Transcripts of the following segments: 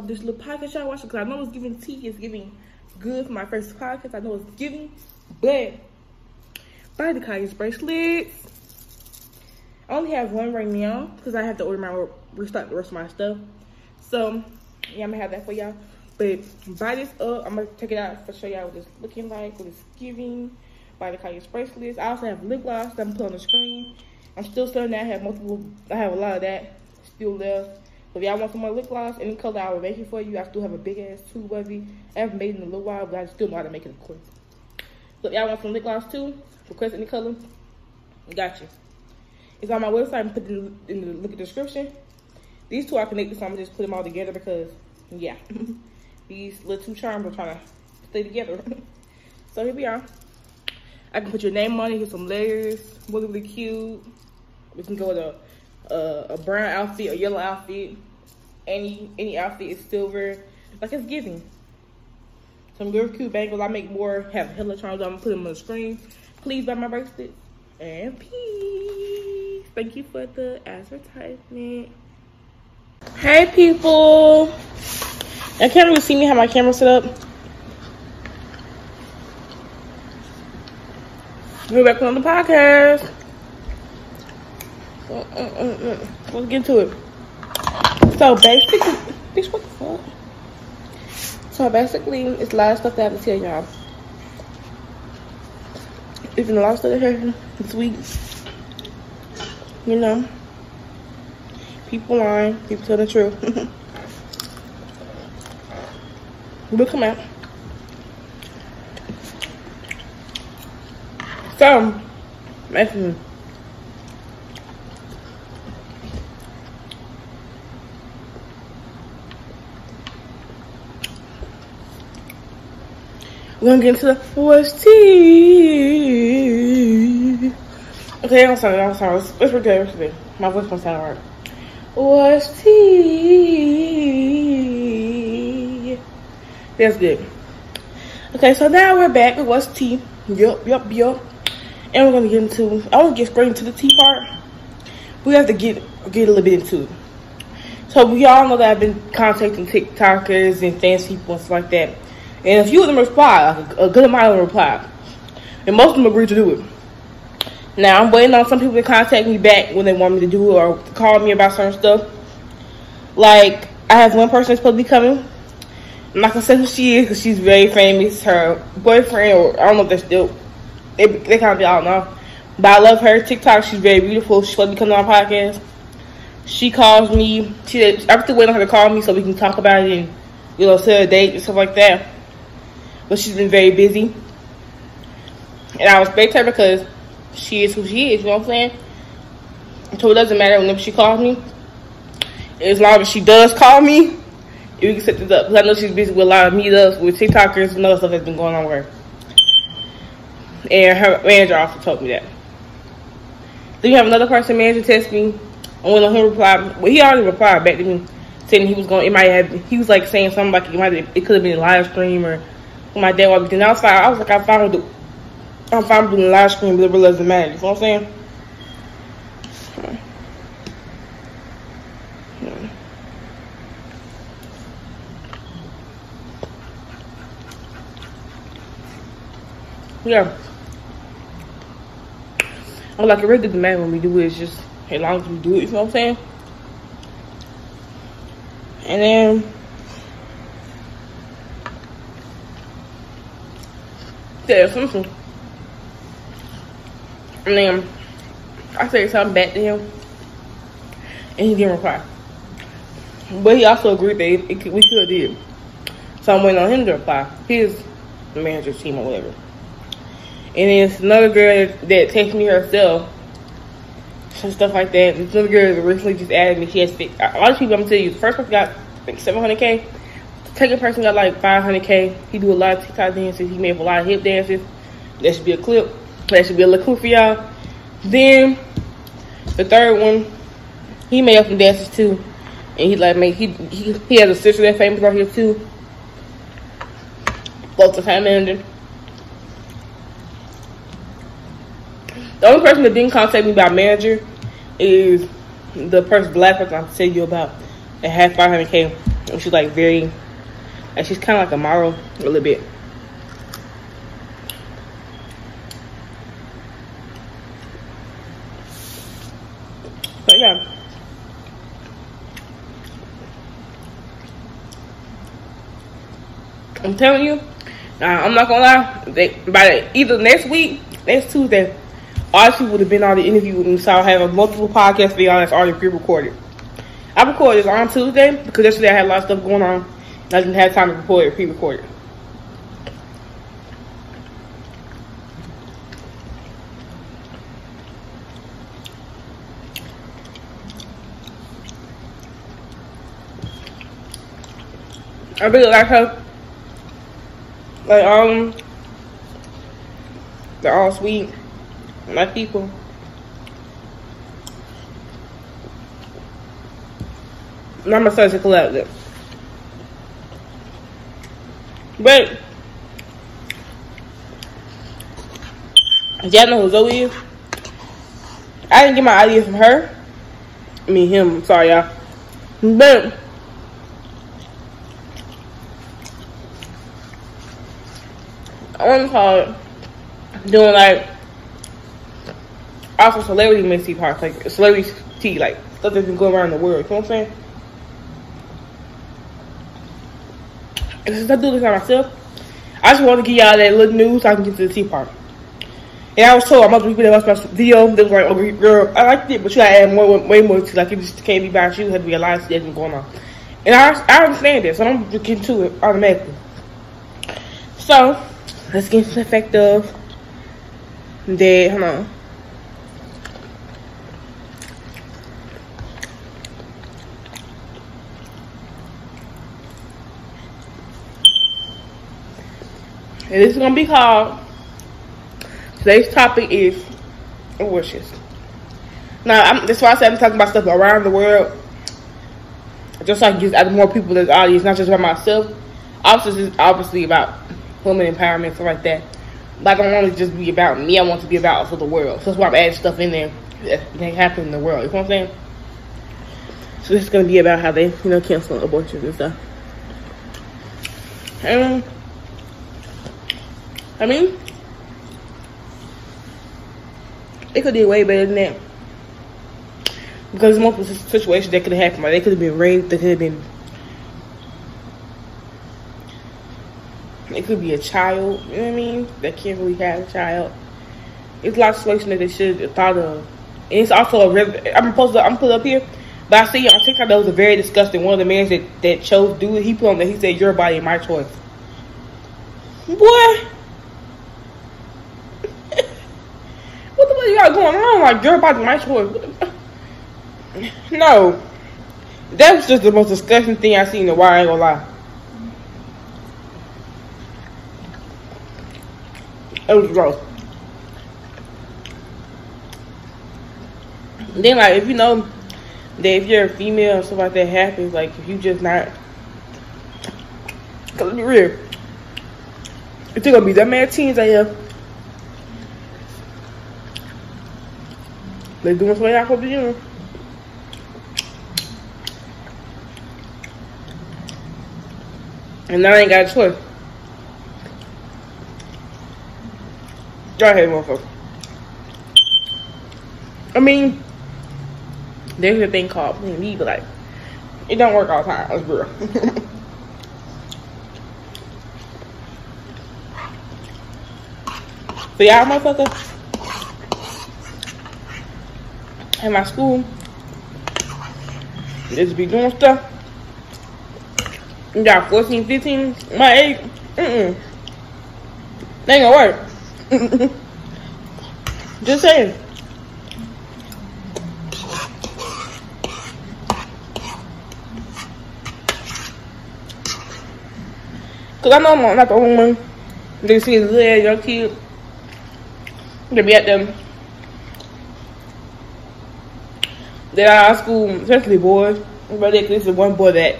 this little podcast y'all watching because I know it's giving tea. It's giving good for my first podcast. I know it's giving, but buy the Kiyah's bracelets. I only have one right now because I have to order my restock the rest of my stuff. So yeah, I'm gonna have that for y'all. But buy this up. I'm gonna take it out to show y'all what it's looking like, what it's giving. Buy the Kiyah's bracelets. I also have lip gloss that I'm putting on the screen. I'm still selling that. I have multiple. I have a lot of that still left. If y'all want some more lip gloss, any color I will make it for you. I still have a big ass tube of it. I haven't made it in a little while, but I still know how to make it, of course. So if y'all want some lip gloss too, request any color, got you. It's on my website and put it in, the link in the description. These two are connected, so I'm gonna just put them all together because, yeah, these little two charms are trying to stay together. so here we are. I can put your name on it, get some layers, really, really cute. We can go with a a, a brown outfit, a yellow outfit, any any outfit is silver. Like it's giving. Some real cute bangles. I make more, have hella charms. I'm gonna put them on the screen. Please buy my bracelets. And peace. Thank you for the advertisement. Hey people. I can't really see me have my camera set up. We're back on the podcast. Let's get to it. So basically, bitch, what the fuck? So basically, it's a lot of stuff that I have to tell y'all. Even a lot of stuff that this week. You know, people lying, people tell the truth. we'll come out. So, basically. We're gonna get into the what's tea. Okay, I'm sorry, I'm sorry. Let's, let's redo everything. My voice won't sound right. What's tea? That's good. Okay, so now we're back with what's tea. Yup, yup, yup. And we're gonna get into. I want to get straight into the tea part. We have to get get a little bit into it. So we all know that I've been contacting TikTokers and fans people and stuff like that and a few of them replied, like a, a good amount of them replied. And most of them agreed to do it. Now, I'm waiting on some people to contact me back when they want me to do it or call me about certain stuff. Like, I have one person that's supposed to be coming. I'm not gonna say who she is because she's very famous. Her boyfriend, or I don't know if they're still, they, they kind of be, I don't know. But I love her. TikTok, she's very beautiful. She's supposed to be coming on my podcast. She calls me. She, I have to wait on her to call me so we can talk about it and, you know, set a date and stuff like that but she's been very busy. And I respect her because she is who she is, you know what I'm saying? So it doesn't matter whenever she calls me. As long as she does call me, we can set this up. Because I know she's busy with a lot of meetups with TikTokers and other stuff that's been going on with her. And her manager also told me that. Then you have another person, manager text me. Went on him reply. Well, he already replied back to me saying he was going. It might have. He was like saying something like it might. Have, it could have been a live stream or my dad walked in. I was fine. I was like, fine with the, I'm fine with the live stream, but it really doesn't matter. You know what I'm saying? Yeah. I'm like, it really doesn't matter when we do it. It's just as long as we do it. You know what I'm saying? And then said something. And then I said something back to him. And he didn't reply. But he also agreed that it, it, we could did. So I'm waiting on him to reply. His manager team or whatever. And then it's another girl that, texted me herself. And stuff like that. This other girl recently just added me. She has a lot of people I'm telling you, the first person got I think 700k. Second person got like 500k. He do a lot of TikTok dances. He made a lot of hip dances. That should be a clip. That should be a little clip for y'all. Then the third one, he made up some dances too. And he like make he he, he has a sister that famous right here too. Both the time manager. The only person that didn't contact me about manager is the person black person I'm telling you about that had 500k And she's like very, like she's kind of like a model a little bit. But yeah. I'm telling you, uh, I'm not gonna lie. They, by the, either next week, next Tuesday, Archie would have been on the interview with me, so I'll have a multiple podcast video that's already pre-recorded. I recorded this on Tuesday because yesterday I had a lot of stuff going on. I didn't have time to record it, pre-record. I really like her. Like um, they're all sweet, my people. I'm a a collective. But y'all know who Zoe is? I didn't get my idea from her. I mean him, sorry y'all. But I want to call it doing like also celebrity mixy parts, like celebrity tea, like stuff that's been going around the world. You know what I'm saying? And since I do this by myself, I just want to give y'all that little news so I can get to the tea part. And I was told I'm about to repeat that video. They was like, "Oh, girl, I liked it, but you gotta add more, way more to like it just can't be about you. Had to be a lot of stuff going on." And I, I understand this, so I'm getting to it automatically. So let's get some effective. Dead, hold on. And this is gonna be called. Today's topic is wishes. Now, I'm, that's why I said I'm talking about stuff around the world, just so I can get more people in the audience, not just about myself. Obviously, is obviously about women empowerment, stuff like that. But I don't want to just be about me. I want to be about for the world. So that's why I'm adding stuff in there that can happen in the world. You know what I'm saying? So this is gonna be about how they, you know, cancel abortions and stuff. And I mean, it could be way better than that. Because multiple situations that could have happened. Like they could have been raped, they could have been It could be a child, you know what I mean? That can't really have a child. It's a lot of situations that they should have thought of. And it's also a I'm supposed to I'm put up here, but I see on TikTok that was a very disgusting one of the men that, that chose do it, he put on that he said, Your body, my choice. Boy, what you got going on? Like, about my choice. No. That was just the most disgusting thing I've seen in a while, I ain't gonna lie. It was gross. Then, like, if you know that if you're a female or something like that happens, like, if you just not. Cause let me real. It's gonna be that mad teens out here They're doing something supposed to be doing. And now I ain't got a choice. Go ahead, motherfucker. I mean, there's a thing called plan B, but like, it don't work all the time. Let's real. so y'all motherfucker at my school. Just be doing stuff. You got 14, 15, my age. Mm-mm. They ain't gonna work. Just saying. Cause I know I'm not the only one. They see a little young kid. They be at them that our school, especially boys, but this is one boy that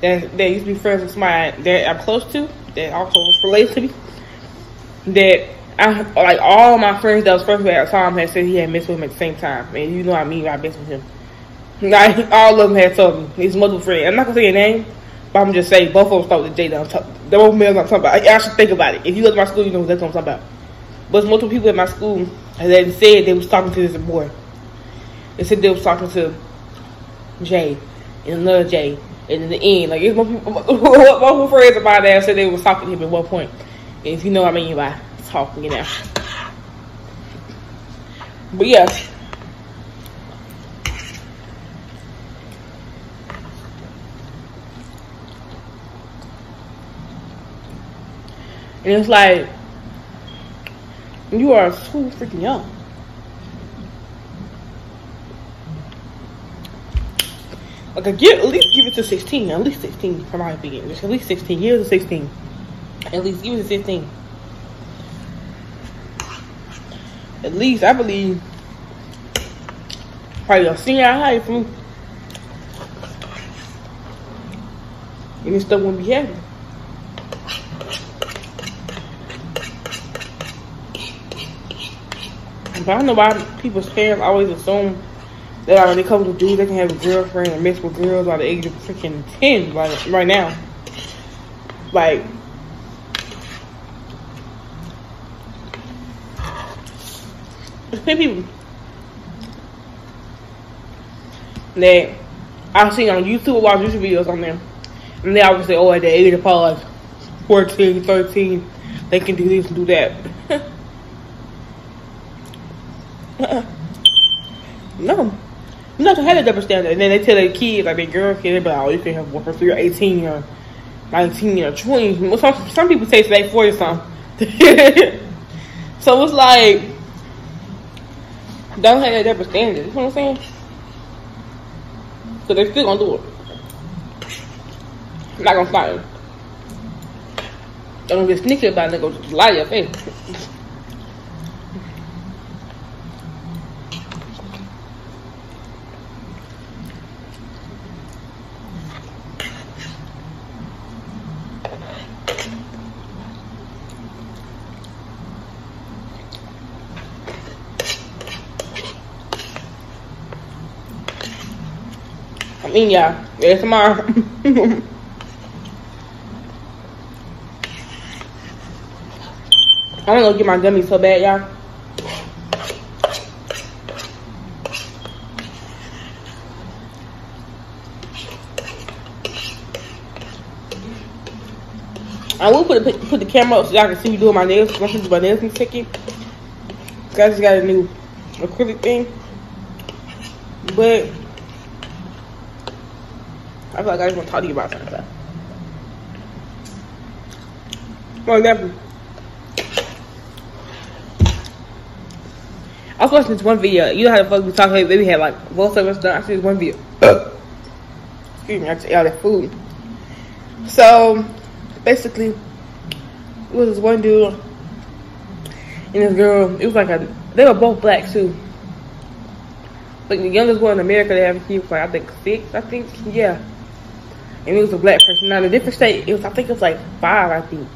that that used to be friends with somebody that I'm close to, that also relates to me. That I like all my friends that was first with at the time had said he had messed with him at the same time. And you know what I mean by messed with him. Like all of them had something. His multiple friends. I'm not gonna say your name, but I'm just saying both of them start with J. That I'm talking. They both males I'm talking about. I, I should think about it. If you go to my school, you know what I'm talking about. But multiple people at my school, they said they was talking to this boy. They said they was talking to Jay and another Jay, and in the end, like it's multiple, multiple friends of mine that said they was talking to him at one point. And if you know what I mean by talking, you know. But yeah. And it's like, you are too freaking young. Like, give, at least give it to 16. At least 16, from my opinion. Just at least 16. Years of 16. At least give it to 16. At least, I believe, probably a senior high from and this stuff wouldn't be happening. But I don't know why people's parents always assume that when they come to dudes, they can have a girlfriend and mess with girls by the age of freaking 10 right, right now. Like, people that I've seen on YouTube, watch YouTube videos on them, and they always say, oh, at the age of pause, 14, 13, they can do this and do that. no. You not to have a double standard. And then they tell their kids, like their girl kid, they be like, oh, you can have one for three or 18 or 19 or 20. Well, some, some people say today 40 something. so it's like, don't have that double standard. You know what I'm saying? So they still gonna do it. I'm not gonna stop them. Don't get sneaky about it, go lie to your face. Mean, yeah, yeah, tomorrow. I want to go get my gummies so bad, y'all. I will put the, put the camera up so y'all can see me doing my nails. I'm do my nails in a second. I just got a new acrylic thing. But I feel like I just want to talk to you about something. For example, I was watching this one video. You know how the fuck we talk about we had like both of us done. I see this one video. Uh. Excuse me, I just ate all that food. So basically, it was this one dude and this girl. It was like a they were both black too. Like the youngest one in America, they have a kid like I think six, I think, yeah and it was a black person. Now, a different state, it was I think it was like five, I think.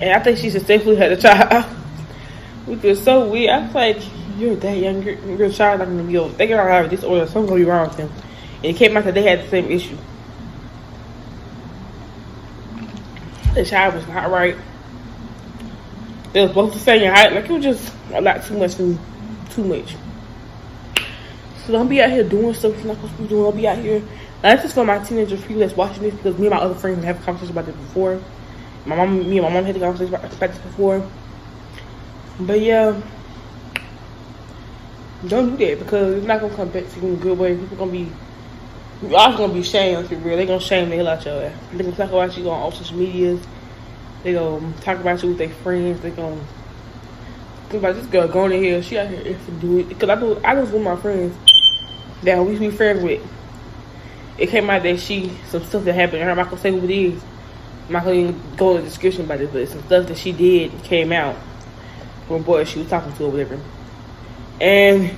And I think she successfully had a child, which was so weird. I was like, "You're that young, your child not gonna be old. They gonna have disorder. Something's gonna be wrong with them." And it came out that they had the same issue. The child was not right. They was both the same height. Like it was just a lot too much too, too much. So don't be out here doing stuff you're not supposed to be doing. Don't be out here that's just for my teenager people that's watching this because me and my other friends have conversations about this before. My mom, me and my mom had a conversation about, this before. But yeah, don't do that because it's not gonna come back to you in a good way. People gonna be, y'all gonna be shamed if you're real. They gonna shame the hell out your ass. They gonna talk about you on all social medias. They gonna talk about you with their friends. They gonna think about this girl going in here. She out here to do it because I do. I was with my friends that we be friends with it came out that she some stuff that happened to her. I'm not gonna say what it is. I'm not gonna even go in the description about it, but some stuff that she did came out from boy she was talking to or whatever. And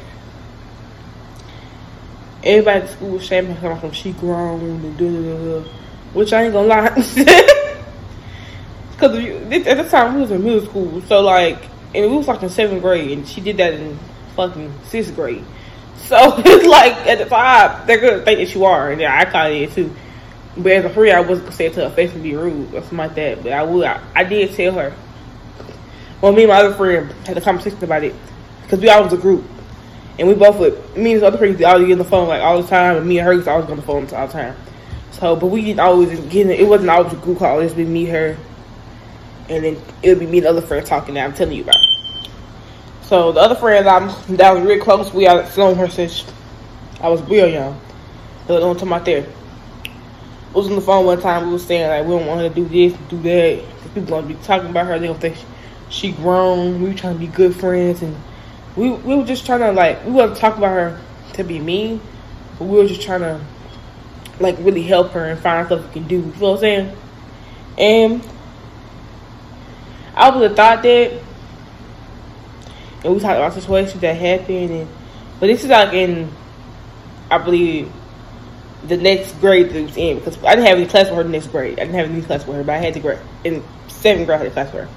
everybody at school was shaming her from she grown and da da da which I ain't gonna lie. Cause at the time we was in middle school, so like, and we was like in seventh grade, and she did that in fucking sixth grade. So it's like at the time they're gonna think that you are, and yeah, I kind of did too. But as a friend, I wasn't gonna say it to her face and be rude or something like that. But I would, I, I did tell her. Well, me and my other friend had a conversation about it because we all was a group, and we both would. Me and this other friend always get on the phone like all the time, and me and her was always on the phone all the time. So, but we didn't always get it. Wasn't always a group call. It be me, her, and then it would be me and the other friend talking that I'm telling you about. So the other friend I'm that was real close, we had known her since I was real young. The only time out there. I was on the phone one time. We was saying like we don't want her to do this, do that. People gonna be talking about her. They gonna think she grown. We were trying to be good friends, and we we were just trying to like we wasn't talking about her to be mean, but we were just trying to like really help her and find stuff we can do. You know what I'm saying? And I would have thought that, and we talked about situations that happened, and but this is like in, I believe, the next grade that was in because I didn't have any class with her the next grade. I didn't have any class with her, but I had to grade in seventh grade I had a class with her.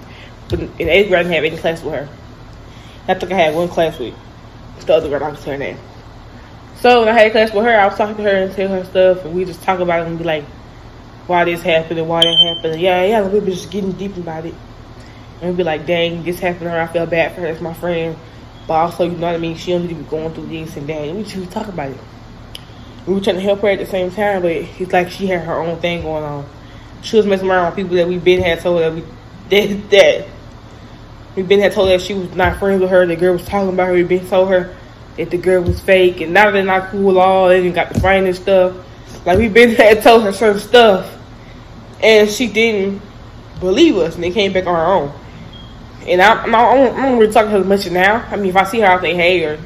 But in eighth grade I didn't have any class with her. I think I had one class with the other girl. I'm just her name. So when I had class with her, I was talking to her and tell her stuff, and we just talk about it and be like, why this happened and why that happened. And yeah, yeah, we were just getting deep about it. And be like, dang, this happened to her. I feel bad for her. It's my friend. But also, you know what I mean? She don't need to be going through this and that. We just talk about it we were trying to help her at the same time, but it's like she had her own thing going on. She was messing around with people that we been had told that we did that. We been had told that she was not friends with her. The girl was talking about her. We been told her that the girl was fake, and now they're not cool at all. They even got the fighting and stuff. Like we been had told her certain stuff, and she didn't believe us, and they came back on her own. And I, I'm, I don't, I don't really talk to her much now. I mean, if I see her out say hey, or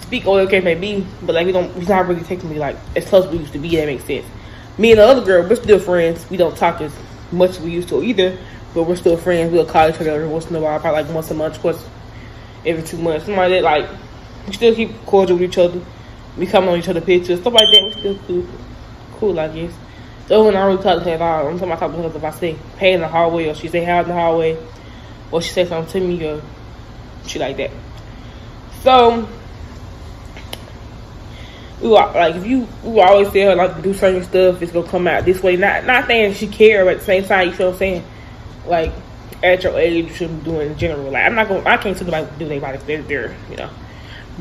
speak or okay may be, but like we don't we're not really taking me like as close as we used to be, that makes sense. Me and the other girl, we're still friends. We don't talk as much as we used to either, but we're still friends. We'll call each other once in a while, probably like once a month, course, every two months. Something like that, like we still keep cordial with each other. We come on each other pictures, stuff like that. We still cool, cool, I guess. So when I really talk to her at all, I'm talking about talking to her if I say hey in the hallway or she say hi in the hallway or she said something to me or shit like that. So we were, like if you we always tell her like do certain stuff, it's gonna come out this way. Not not saying she care, but at the same time, you feel what I'm saying? Like at your age, you shouldn't be doing in general. Like I'm not gonna, I can't tell nobody do their they're, you know.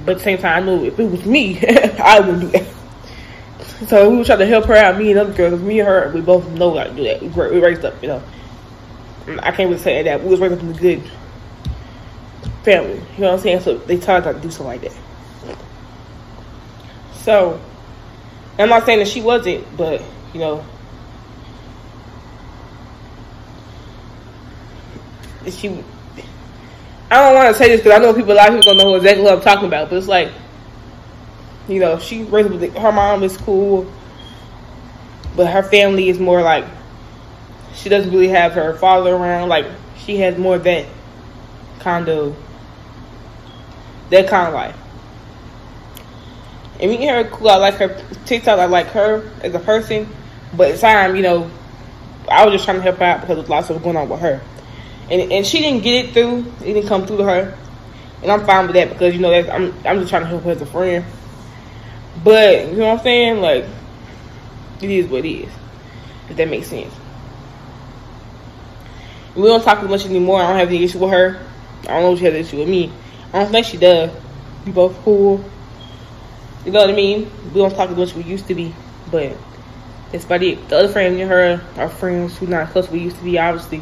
But at the same time, I know if it was me, I wouldn't do that. So we were trying to help her out, me and other girls. Me and her, we both know how to do that. We raised up, you know. I can't really say that. We was raised up in a good family. You know what I'm saying? So they taught us how to do something like that. So, I'm not saying that she wasn't, but you know, she. I don't want to say this because I know people, a lot of people don't know exactly what I'm talking about, but it's like, you know, she raised with her mom is cool, but her family is more like she doesn't really have her father around. Like she has more that kind of that kind of life. And me and her cool. I like her TikTok. I like her as a person. But at time, you know, I was just trying to help her out because there's lots of going on with her. And and she didn't get it through. It didn't come through to her. And I'm fine with that because you know that's, I'm I'm just trying to help her as a friend. But you know what I'm saying? Like it is what it is. If that makes sense. We don't talk as much anymore. I don't have any issue with her. I don't know if she has an issue with me. I don't think she does. We both cool. You know what I mean? We don't talk as much as we used to be, but it's about it. The other friends and her are friends who not close we used to be, obviously,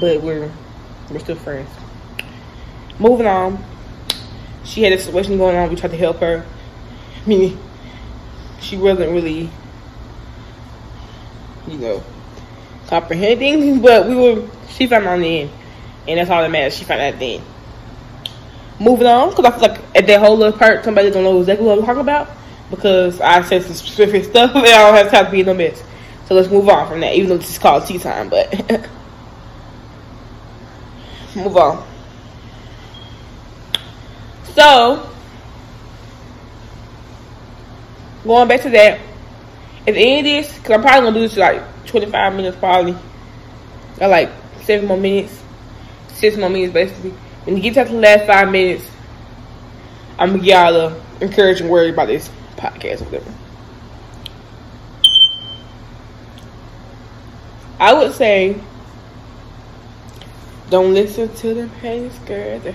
but we're we're still friends. Moving on. She had a situation going on. We tried to help her. I mean, she wasn't really, you know, comprehending, but we were. She found on the end, and that's all that matters. She found out then moving on because I feel like at that whole little part, somebody don't know exactly what I'm talking about because I said some specific stuff and I don't have time to be in the midst. So let's move on from that, even though this is called tea time, but move on. So, going back to that, at the end of this, because I'm probably to do this like 25 minutes probably. Got like seven more minutes, six more minutes basically. When you get to the last five minutes, I'm gonna get y'all a encouraging word about this podcast or whatever. I would say don't listen to them petty girls.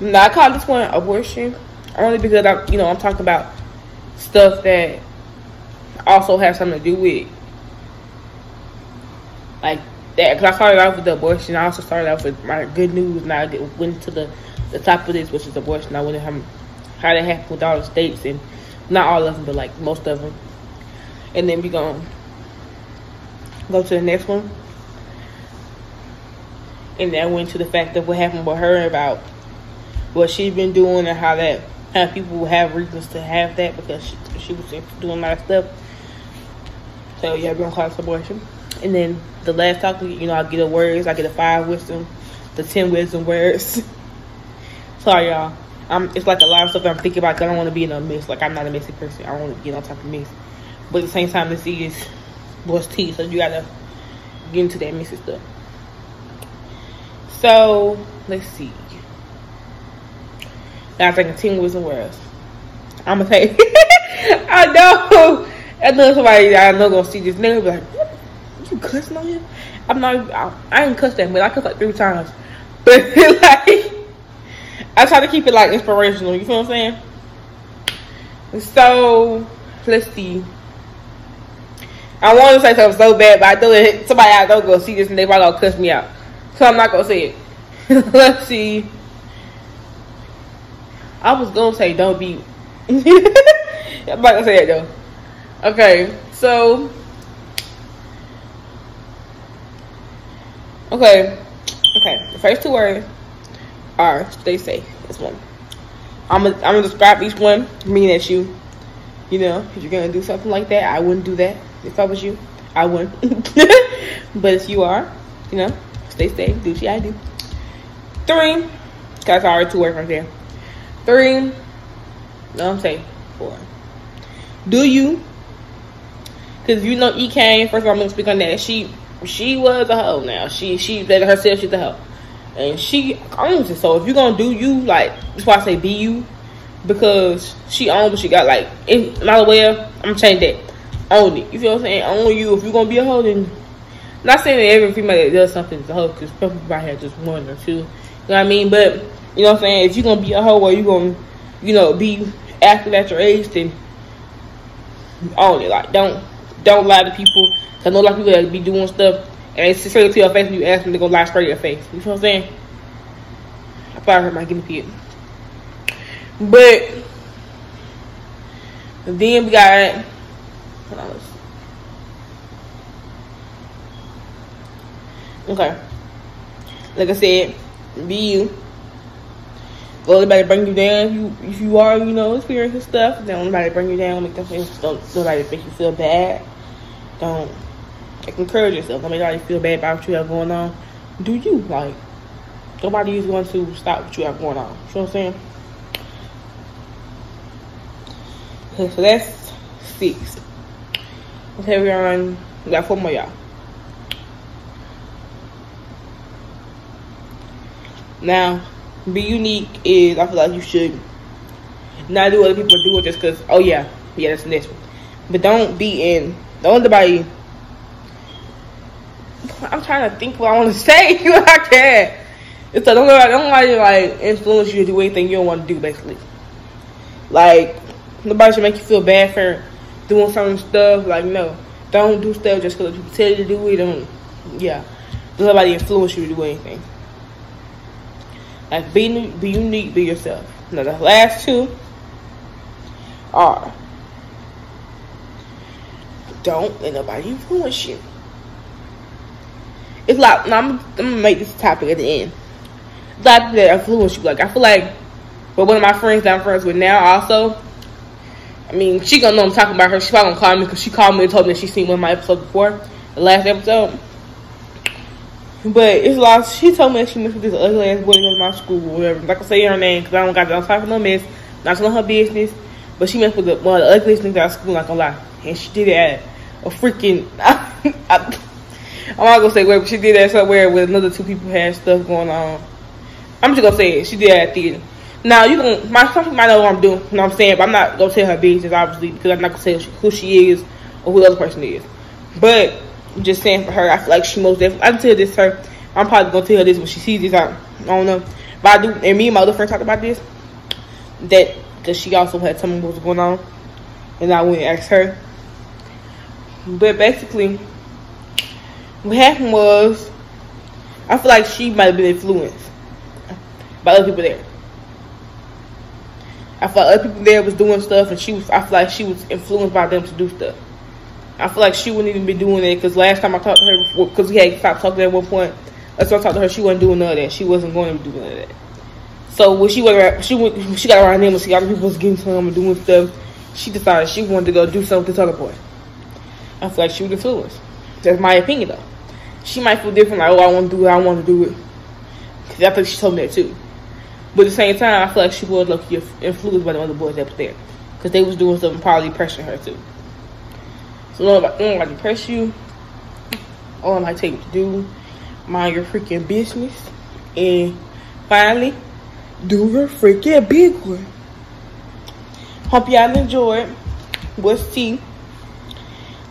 Now I call this one abortion only because I'm, you know, I'm talking about stuff that also has something to do with like that. Because I started off with the abortion. I also started off with my good news. Now I went to the the top of this, which is abortion. I went how, how that happened with all the states and not all of them, but like most of them. And then we gonna go to the next one. And then I went to the fact of what happened with her about what she's been doing and how that how people have reasons to have that because she, she was doing a lot of stuff. So yeah, we're gonna call abortion. And then the last talk, you know, I get a words, I get a five wisdom, the ten wisdom words. Sorry, y'all. I'm, it's like a lot of stuff I'm thinking about. I don't want to be in a mess. Like I'm not a messy person. I don't want to get on top of mess. But at the same time, this is what's tea, so you gotta get into that messy stuff. So let's see. Now I'm thinking ten wisdom words. I'm gonna say. I know. I know somebody I know gonna see this nigga be like, you cussing on him? I'm not. I, I ain't cussed that, but I cussed like three times. But like. I try to keep it like inspirational. You feel what I'm saying? So let's see. I want to say something so bad, but I know that somebody I know go see this and they probably gonna cuss me out. So I'm not gonna say it. let's see. I was gonna say don't be. I'm not gonna say it though. Okay, so. Okay, okay. The first two words are stay safe. That's one. I'm gonna I'm gonna describe each one, meaning that you, you know, if you're gonna do something like that, I wouldn't do that. If I was you, I wouldn't. but if you are, you know, stay safe, do what gotta do. Three, that's already two words right there. Three, no, I'm saying four. Do you? Because you know E came. First of all, I'm gonna speak on that. She she was a hoe. Now she she let herself she's a hoe and she owns it. So if you're gonna do you, like that's why I say be you, because she owns what she got. Like, in my way, I'm gonna change that. Own it. You feel what I'm saying? Own you. If you're gonna be a hoe, then not saying that every female that does something is a hoe, because people might have just one or two. You know what I mean? But you know what I'm saying? If you're gonna be a hoe, or you gonna, you know, be active at your age, then own it. Like, don't don't lie to people. Cause I know a lot of people that be doing stuff and it's straight to your face and you ask them to go lie straight to your face. You know what I'm saying? I I heard my guinea pig. But then we got Okay. Like I said, be you. Don't anybody bring you down if you if you are, you know, experiencing stuff. Don't nobody bring you down, make them feel don't nobody make you feel bad. Don't like, encourage yourself. Oh don't make anybody feel bad about what you have going on. Do you like? Nobody is going to stop what you have going on. You know what I'm saying? Okay, so that's six. Okay, we're on. We got four more, y'all. Now, be unique is I feel like you should not do what other people do just because. Oh yeah, yeah, that's the next one. But don't be in. Don't nobody I'm trying to think what I want to say what I can't. It's a don't let let like influence you to do anything you don't want to do. Basically, like nobody should make you feel bad for doing certain stuff. Like no, don't do stuff just because people tell you to do it. Don't yeah, don't nobody influence you to do anything. Like be be unique, be yourself. Now the last two are don't let nobody influence you it's like I'm, I'm, gonna make this topic at the end. That that influence you. Like I feel like, but one of my friends that I'm friends with now also. I mean, she gonna know I'm talking about her. She probably gonna call me because she called me and told me that she seen one of my episodes before, the last episode. But it's like she told me that she messed with this ugly ass boy in my school or whatever. Like I say her name because I don't got I'm talking no mess, not telling her business. But she messed with the, one of the ugliest niggas at school, not gonna lie, and she did it at a freaking. I, I, I'm not gonna say where, but she did that somewhere with another two people had stuff going on. I'm just gonna say it. She did that at theater. Now you can my some people might know what I'm doing, you know what I'm saying, but I'm not gonna tell her business obviously because I'm not gonna tell who she is or who the other person is. But just saying for her, I feel like she most definitely I can tell this to her. I'm probably gonna tell her this when she sees this out. I don't know. But I do and me and my other friend talked about this. That because she also had something was going on. And I went and asked her. But basically what happened was I feel like she might have been influenced by other people there. I feel like other people there was doing stuff, and she was. I feel like she was influenced by them to do stuff. I feel like she wouldn't even be doing it because last time I talked to her, because we had stopped talking at one point. That's when I talked to her. She wasn't doing none of that. She wasn't going to do none of that. So when she went, she went, she got around them and see other people was getting some and doing stuff. She decided she wanted to go do something this other boy. I feel like she was influenced. That's my opinion, though. She might feel different, like, oh, I want to do it, I want to do it. Because I think she told me that too. But at the same time, I feel like she was like influenced by the other boys that was there. Because they was doing something probably pressuring her too. So don't like, don't like to press you. All I might take to do, mind your freaking business. And finally, do her freaking big one. Hope y'all enjoyed. What's tea?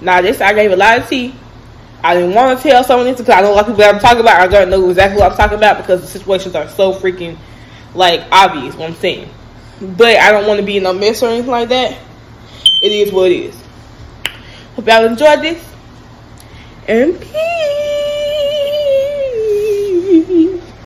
Now this I gave a lot of tea. I didn't want to tell someone this because I know a lot of people that I'm talking about I don't know exactly what I'm talking about because the situations are so freaking like obvious. What I'm saying, but I don't want to be in a mess or anything like that. It is what it is. Hope y'all enjoyed this and peace.